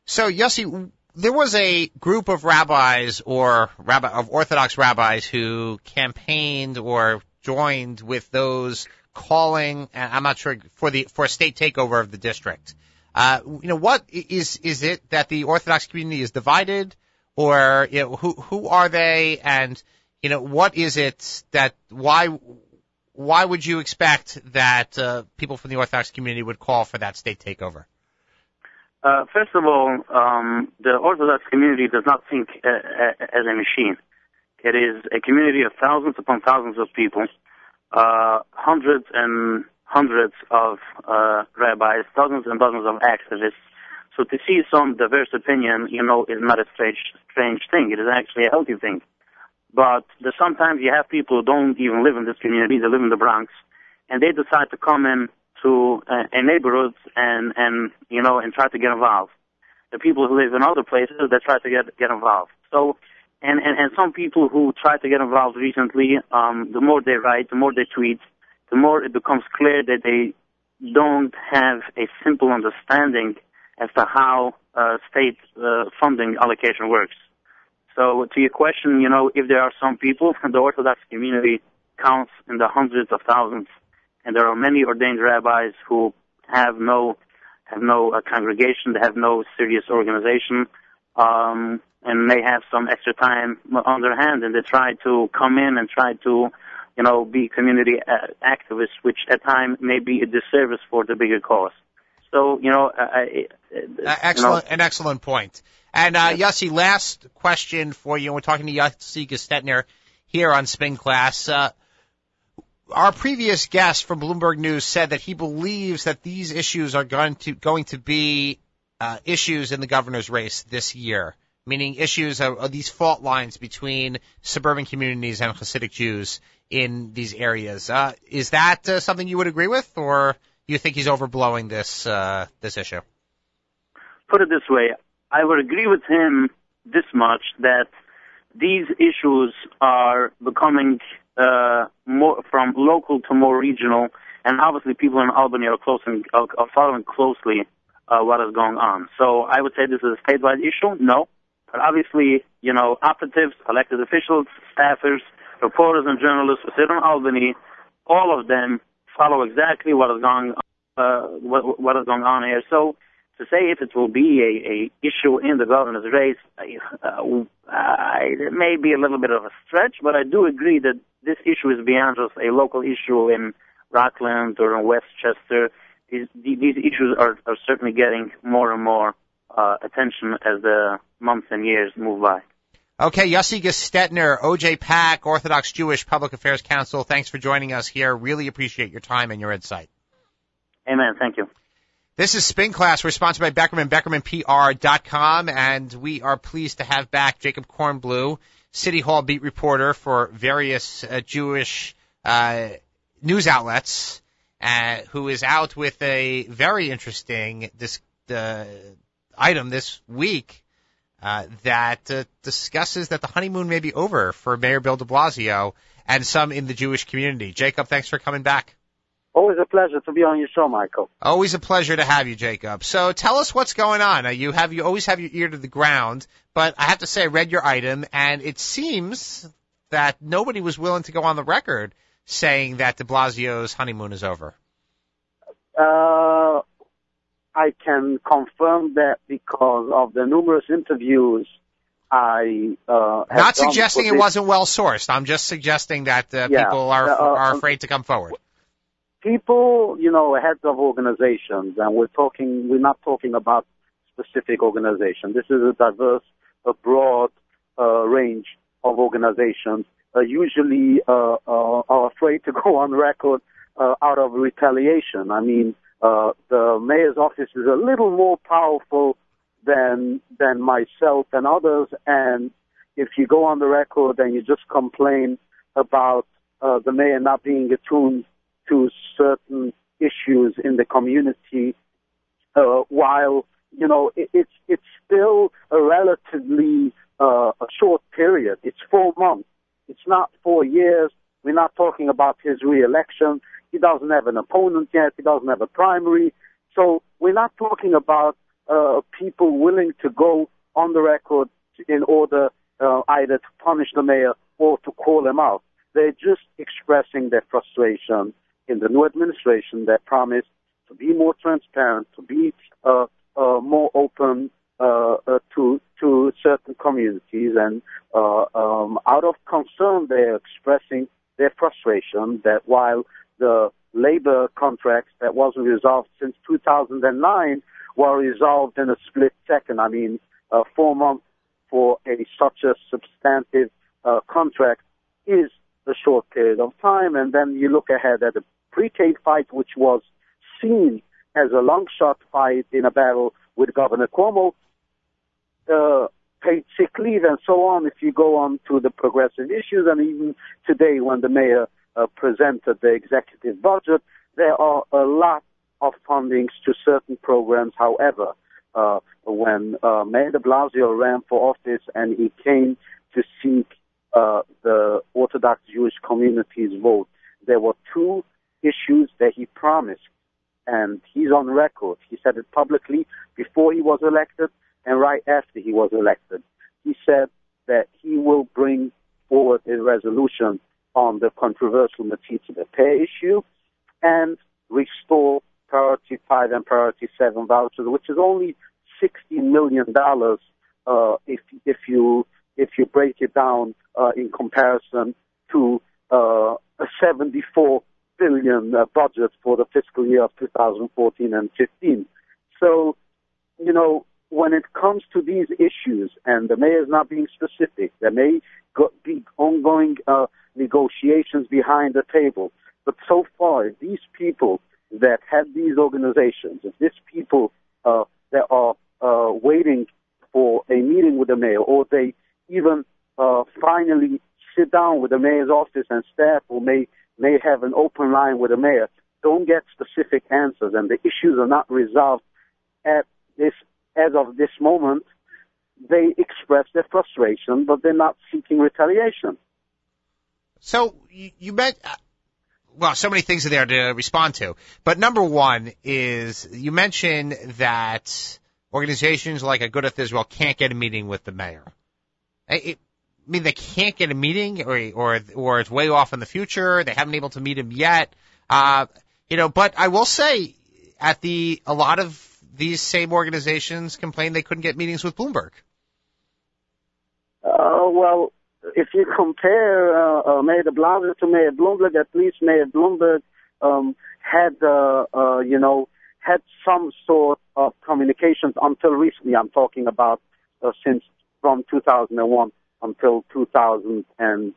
S1: So Yossi, there was a group of rabbis or rabbi of Orthodox rabbis who campaigned or joined with those calling, I'm not sure for the for a state takeover of the district. Uh, you know, what is is it that the Orthodox community is divided, or you know, who who are they, and you know, what is it that why why would you expect that uh, people from the Orthodox community would call for that state takeover?
S4: Uh, first of all, um, the Orthodox community does not think uh, uh, as a machine. It is a community of thousands upon thousands of people, uh, hundreds and hundreds of uh, rabbis, dozens and dozens of activists. So to see some diverse opinion, you know, is not a strange, strange thing. It is actually a healthy thing. But the, sometimes you have people who don't even live in this community; they live in the Bronx, and they decide to come in to uh, a neighborhood and and you know and try to get involved. The people who live in other places they try to get get involved. So, and and and some people who try to get involved recently, um, the more they write, the more they tweet, the more it becomes clear that they don't have a simple understanding as to how uh, state uh, funding allocation works. So to your question, you know, if there are some people, the Orthodox community counts in the hundreds of thousands, and there are many ordained rabbis who have no have no uh, congregation, they have no serious organization, um, and they have some extra time on their hand, and they try to come in and try to, you know, be community uh, activists, which at times may be a disservice for the bigger cause. So, you know, I, I,
S1: Uh, excellent, an excellent point. And uh, yes. Yossi, last question for you. We're talking to Yossi Gestetner here on Spin Class. Uh, our previous guest from Bloomberg News said that he believes that these issues are going to going to be uh, issues in the governor's race this year, meaning issues of, of these fault lines between suburban communities and Hasidic Jews in these areas. Uh, is that uh, something you would agree with, or you think he's overblowing this uh, this issue?
S4: put it this way, I would agree with him this much that these issues are becoming uh, more from local to more regional, and obviously people in Albany are are following closely uh, what is going on. So I would say this is a statewide issue. No, but obviously, you know, operatives, elected officials, staffers, reporters, and journalists who sit in Albany, all of them follow exactly what is going uh, what, what is going on here. So to say if it will be a, a issue in the governor's race, uh, I, it may be a little bit of a stretch, but I do agree that this issue is beyond just a local issue in Rockland or in Westchester. These, these issues are, are certainly getting more and more uh, attention as the months and years move by.
S1: Okay, Yossi Gestetner, OJPAC, Orthodox Jewish Public Affairs Council. Thanks for joining us here. Really appreciate your time and your insight.
S4: Amen. Thank you.
S1: This is Spin Class. We're sponsored by Beckerman, BeckermanPR.com, and we are pleased to have back Jacob Kornbluh, City Hall beat reporter for various uh, Jewish uh, news outlets, uh, who is out with a very interesting this, uh, item this week uh, that uh, discusses that the honeymoon may be over for Mayor Bill de Blasio and some in the Jewish community. Jacob, thanks for coming back.
S5: Always a pleasure to be on your show, Michael.
S1: Always a pleasure to have you, Jacob. So tell us what's going on. You have you always have your ear to the ground, but I have to say I read your item and it seems that nobody was willing to go on the record saying that De Blasio's honeymoon is over.
S5: Uh, I can confirm that because of the numerous interviews I uh,
S1: not suggesting it wasn't well sourced. I'm just suggesting that uh,
S5: yeah,
S1: people are
S5: uh,
S1: are afraid to come forward
S5: people, you know, heads of organizations, and we're talking, we're not talking about specific organization. This is a diverse, a broad uh, range of organizations. Uh, usually uh, uh, are afraid to go on record uh, out of retaliation. I mean, uh, the mayor's office is a little more powerful than than myself and others, and if you go on the record and you just complain about uh, the mayor not being attuned to certain issues in the community, uh, while you know it, it's it's still a relatively uh, a short period. It's four months. It's not four years. We're not talking about his re-election. He doesn't have an opponent yet. He doesn't have a primary. So we're not talking about uh, people willing to go on the record in order uh, either to punish the mayor or to call him out. They're just expressing their frustration in the new administration that promised to be more transparent, to be uh, uh, more open uh, uh, to to certain communities, and uh, um, out of concern, they're expressing their frustration that while the labor contracts that wasn't resolved since 2009 were resolved in a split second. I mean, uh, four months for a such a substantive uh, contract is a short period of time, and then you look ahead at the pre-K fight, which was seen as a long shot fight in a battle with Governor Cuomo, uh, paid sick leave and so on. If you go on to the progressive issues, and even today when the mayor uh, presented the executive budget, there are a lot of fundings to certain programs. However, uh, when uh, Mayor de Blasio ran for office and he came to seek uh, the Orthodox Jewish community's vote, there were two issues that he promised. And he's on record. He said it publicly before he was elected and right after he was elected. He said that he will bring forward a resolution on the controversial Metzitzah B'Peh issue and restore priority five and priority seven vouchers, which is only sixty million dollars uh, if if you if you break it down uh, in comparison to uh, a seventy four billion uh, budget for the fiscal year of 2014 and 15. So, you know, when it comes to these issues, and the mayor is not being specific, there may go, be ongoing uh, negotiations behind the table. But so far, these people that have these organizations, if these people uh, that are uh, waiting for a meeting with the mayor, or they even uh, finally sit down with the mayor's office and staff, or may may have an open line with the mayor, don't get specific answers, and the issues are not resolved at this as of this moment, they express their frustration, but they're not seeking retaliation.
S1: So you, you met, well, so many things are there to respond to, but number one is you mentioned that organizations like Agudath Israel can't get a meeting with the mayor. I mean, they can't get a meeting, or or or it's way off in the future. They haven't been able to meet him yet. Uh, you know, but I will say, at the a lot of these same organizations complained they couldn't get meetings with Bloomberg.
S5: Uh, well, if you compare uh, uh, Mayor de Blasio to Mayor Bloomberg, at least Mayor Bloomberg um, had, uh, uh, you know, had some sort of communications until recently. I'm talking about uh, since from 2001 until 2009.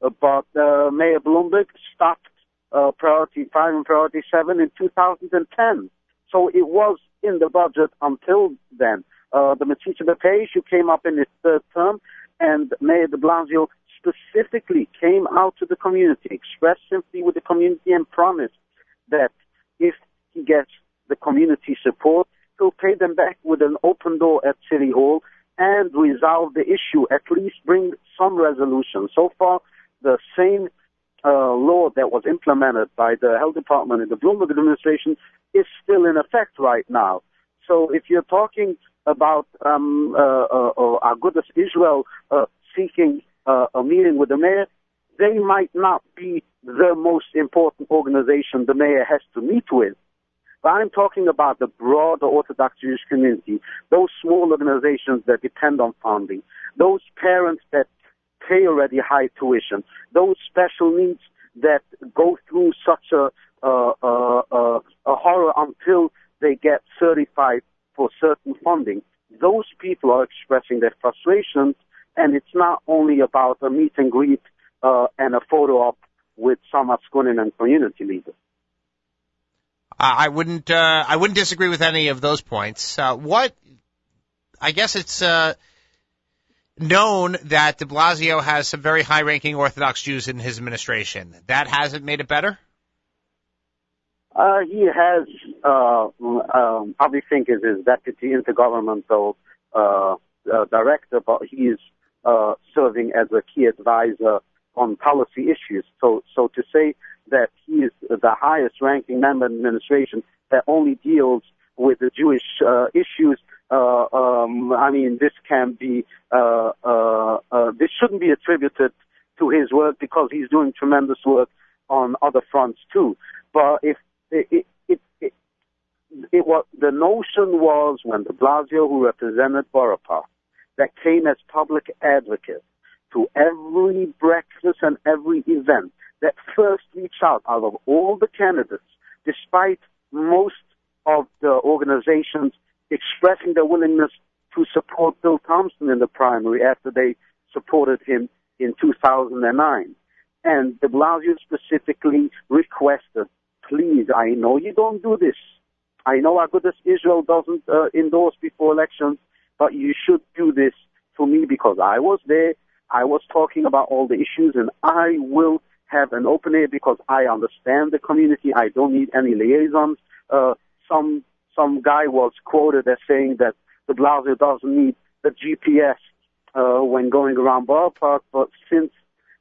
S5: Uh, but uh, Mayor Bloomberg stopped uh, priority five and priority seven in 2010. So it was in the budget until then. Uh, the Metzitzah B'Peh issue came up in its third term, and Mayor de Blasio specifically came out to the community, expressed sympathy with the community, and promised that if he gets the community support, he'll pay them back with an open door at City Hall and resolve the issue, at least bring some resolution. So far, the same uh, law that was implemented by the health department in the Bloomberg administration is still in effect right now. So if you're talking about um, uh, uh, uh Agudas Israel uh, seeking uh, a meeting with the mayor, they might not be the most important organization the mayor has to meet with. But I'm talking about the broader Orthodox Jewish community, those small organizations that depend on funding, those parents that pay already high tuition, those special needs that go through such a, uh, uh, uh, a horror until they get certified for certain funding. Those people are expressing their frustrations, and it's not only about a meet and greet uh, and a photo op with some Askunin and community leaders.
S1: I wouldn't. Uh, I wouldn't disagree with any of those points. Uh, what? I guess it's uh, known that De Blasio has some very high-ranking Orthodox Jews in his administration. That hasn't made it better.
S5: Uh, he has, uh, um, is his deputy intergovernmental uh, uh, director, but he's uh, serving as a key advisor on policy issues. So, so to say that he is the highest ranking member of the administration that only deals with the Jewish uh, issues uh, um, I mean, this can be, uh, uh, uh, this shouldn't be attributed to his work because he's doing tremendous work on other fronts too. But if it, it, it, it, was, the notion was when de Blasio, who represented Park, that came as public advocate to every breakfast and every event, that first reached out out of all the candidates, despite most of the organizations expressing their willingness to support Bill Thompson in the primary after they supported him in 2009. And de Blasio specifically requested, please, I know you don't do this. I know Agudas Israel doesn't uh, endorse before elections, but you should do this for me because I was there. I was talking about all the issues and I will have an open air because I understand the community. I don't need any liaisons. Uh, some some guy was quoted as saying that de Blasio doesn't need the GPS uh, when going around Borough Park, but since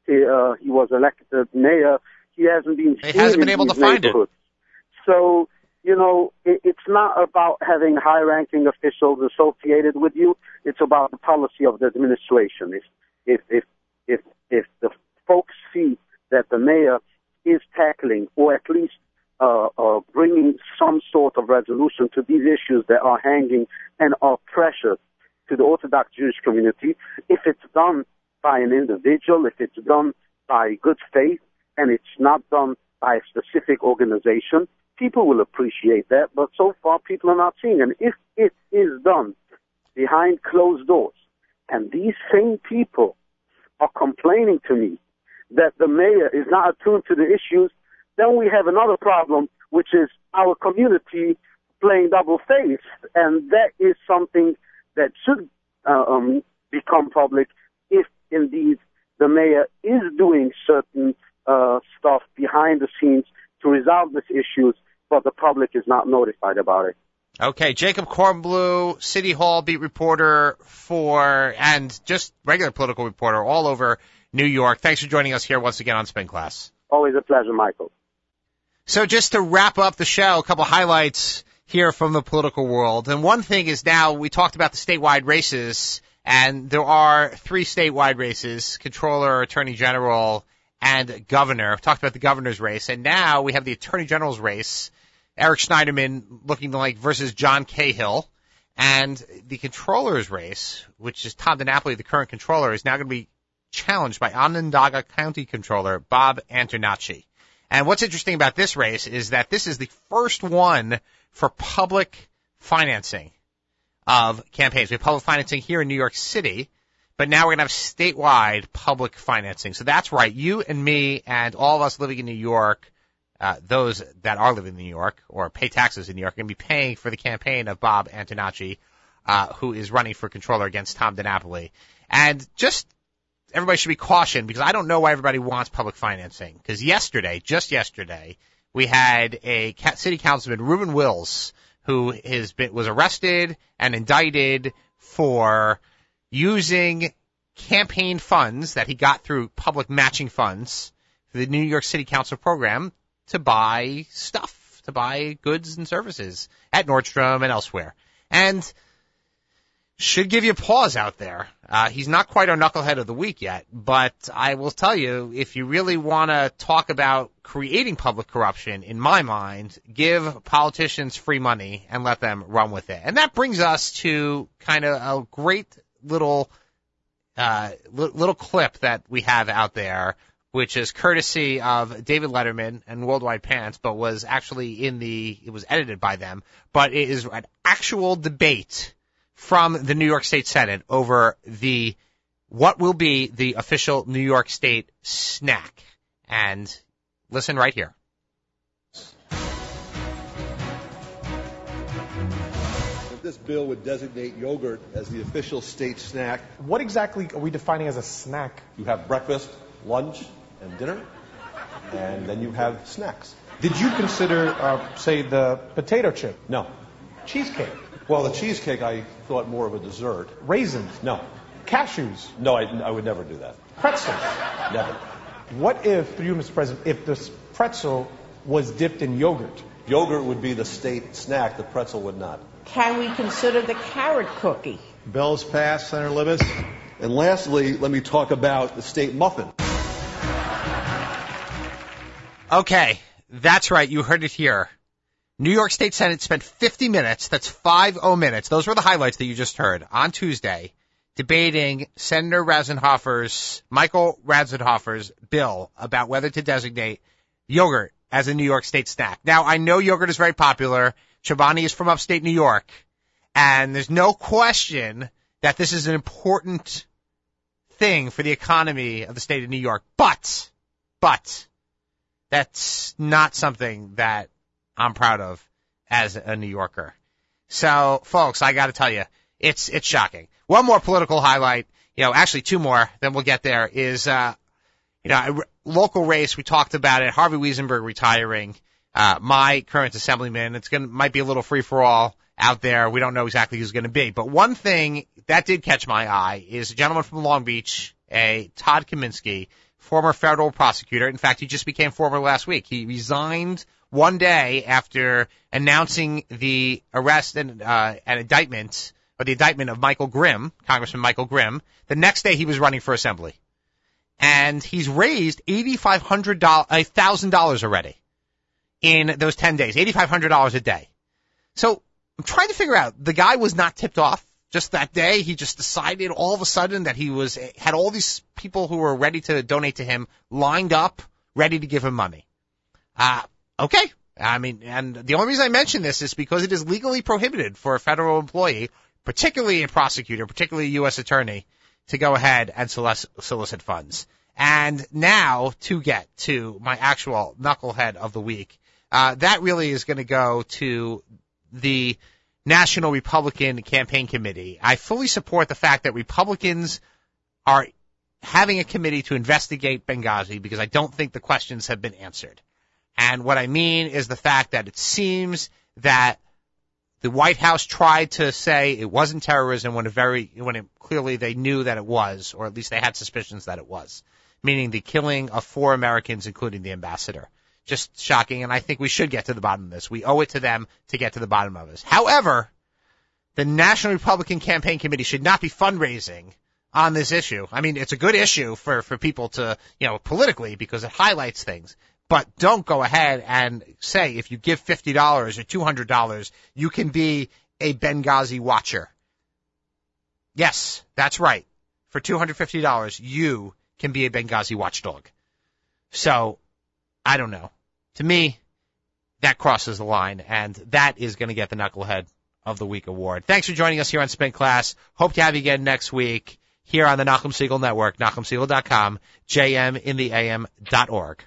S5: he, uh, he was elected mayor, he hasn't been.
S1: He hasn't been able to find it.
S5: So you know, it, it's not about having high-ranking officials associated with you. It's about the policy of the administration. If if if if if the folks see that the mayor is tackling, or at least uh, uh, bringing some sort of resolution to these issues that are hanging and are precious to the Orthodox Jewish community, if it's done by an individual, if it's done by good faith, and it's not done by a specific organization, people will appreciate that. But so far, people are not seeing. And if it is done behind closed doors, and these same people are complaining to me that the mayor is not attuned to the issues then we have another problem, which is our community playing double face, and that is something that should uh, um, become public if indeed the mayor is doing certain uh, stuff behind the scenes to resolve these issues, but the public is not notified about it.
S1: Okay, Jacob Kornbluh, City Hall beat reporter for, and just regular political reporter all over New York. Thanks for joining us here once again on Spin Class.
S5: Always a pleasure, Michael.
S1: So just to wrap up the show, a couple highlights here from the political world. And one thing is now we talked about the statewide races and there are three statewide races, controller, attorney general, and governor. I've talked about the governor's race and now we have the attorney general's race. Eric Schneiderman looking like versus John Cahill. And the controller's race, which is Tom DiNapoli, the current controller, is now going to be challenged by Onondaga County Controller Bob Antonacci. And what's interesting about this race is that this is the first one for public financing of campaigns. We have public financing here in New York City, but now we're going to have statewide public financing. So that's right. You and me and all of us living in New York, uh, those that are living in New York or pay taxes in New York are going to be paying for the campaign of Bob Antonacci, uh, who is running for controller against Tom DiNapoli. And just everybody should be cautioned because I don't know why everybody wants public financing. Because yesterday, just yesterday, we had a city councilman, Reuben Wills, who has been, was arrested and indicted for using campaign funds that he got through public matching funds for the New York City Council program to buy stuff, to buy goods and services at Nordstrom and elsewhere. And should give you pause out there. Uh, he's not quite our knucklehead of the week yet, but I will tell you, if you really want to talk about creating public corruption, in my mind, give politicians free money and let them run with it. And that brings us to kind of a great little, uh, little clip that we have out there, which is courtesy of David Letterman and Worldwide Pants, but was actually in the, it was edited by them, but it is an actual debate from the New York State Senate over the what will be the official New York State snack. And listen right here.
S6: This bill would designate yogurt as the official state snack.
S7: What exactly are we defining as a snack?
S6: You have breakfast, lunch, and dinner, and then you have snacks.
S7: Did you consider, uh, say, the potato chip?
S6: No.
S7: Cheesecake?
S6: Well, the cheesecake I thought more of a dessert.
S7: Raisins?
S6: No.
S7: Cashews?
S6: No, I, I would never do that.
S7: Pretzels?
S6: Never.
S7: What if, through you, Mr. President, if this pretzel was dipped in yogurt?
S6: Yogurt would be the state snack, the pretzel would not.
S8: Can we consider the carrot cookie?
S6: Bill's passed, Senator Libous. And lastly, let me talk about the state muffin.
S1: Okay, that's right. You heard it here. New York State Senate spent 50 minutes, that's 50 minutes, those were the highlights that you just heard, on Tuesday, debating Senator Ranzenhofer's, Michael Ranzenhofer's bill about whether to designate yogurt as a New York State snack. Now, I know yogurt is very popular. Chobani is from upstate New York, and there's no question that this is an important thing for the economy of the state of New York. But, but, that's not something that I'm proud of as a New Yorker. So, folks, I got to tell you, it's it's shocking. One more political highlight, you know, actually two more, then we'll get there. Is uh, you know, a local race. We talked about it. Harvey Weisenberg retiring. Uh, my current assemblyman. It's gonna might be a little free for all out there. We don't know exactly who's going to be, but one thing that did catch my eye is a gentleman from Long Beach, a Todd Kaminsky, former federal prosecutor. In fact, he just became former last week. He resigned one day after announcing the arrest and, uh, and indictment, or the indictment of Michael Grimm, Congressman Michael Grimm. The next day he was running for assembly. And he's raised $8,500, $1,000 already in those 10 days, $8,500 a day. So I'm trying to figure out, the guy was not tipped off just that day. He just decided all of a sudden that he was, had all these people who were ready to donate to him lined up, ready to give him money. Uh, Okay. I mean, and the only reason I mention this is because it is legally prohibited for a federal employee, particularly a prosecutor, particularly a U.S. attorney, to go ahead and solicit funds. And now to get to my actual knucklehead of the week, uh, that really is going to go to the National Republican Campaign Committee. I fully support the fact that Republicans are having a committee to investigate Benghazi because I don't think the questions have been answered. And what I mean is the fact that it seems that the White House tried to say it wasn't terrorism when very when it clearly they knew that it was, or at least they had suspicions that it was, meaning the killing of four Americans, including the ambassador. Just shocking, and I think we should get to the bottom of this. We owe it to them to get to the bottom of this. However, the National Republican Campaign Committee should not be fundraising on this issue. I mean, it's a good issue for, for people to, you know, politically because it highlights things. But don't go ahead and say if you give $50 or $200, you can be a Benghazi watcher. Yes, that's right. For $250, you can be a Benghazi watchdog. So, I don't know. To me, that crosses the line, and that is going to get the Knucklehead of the Week award. Thanks for joining us here on Spin Class. Hope to have you again next week here on the Nachum Segal Network, NachumSegal.com, jmintheam.org.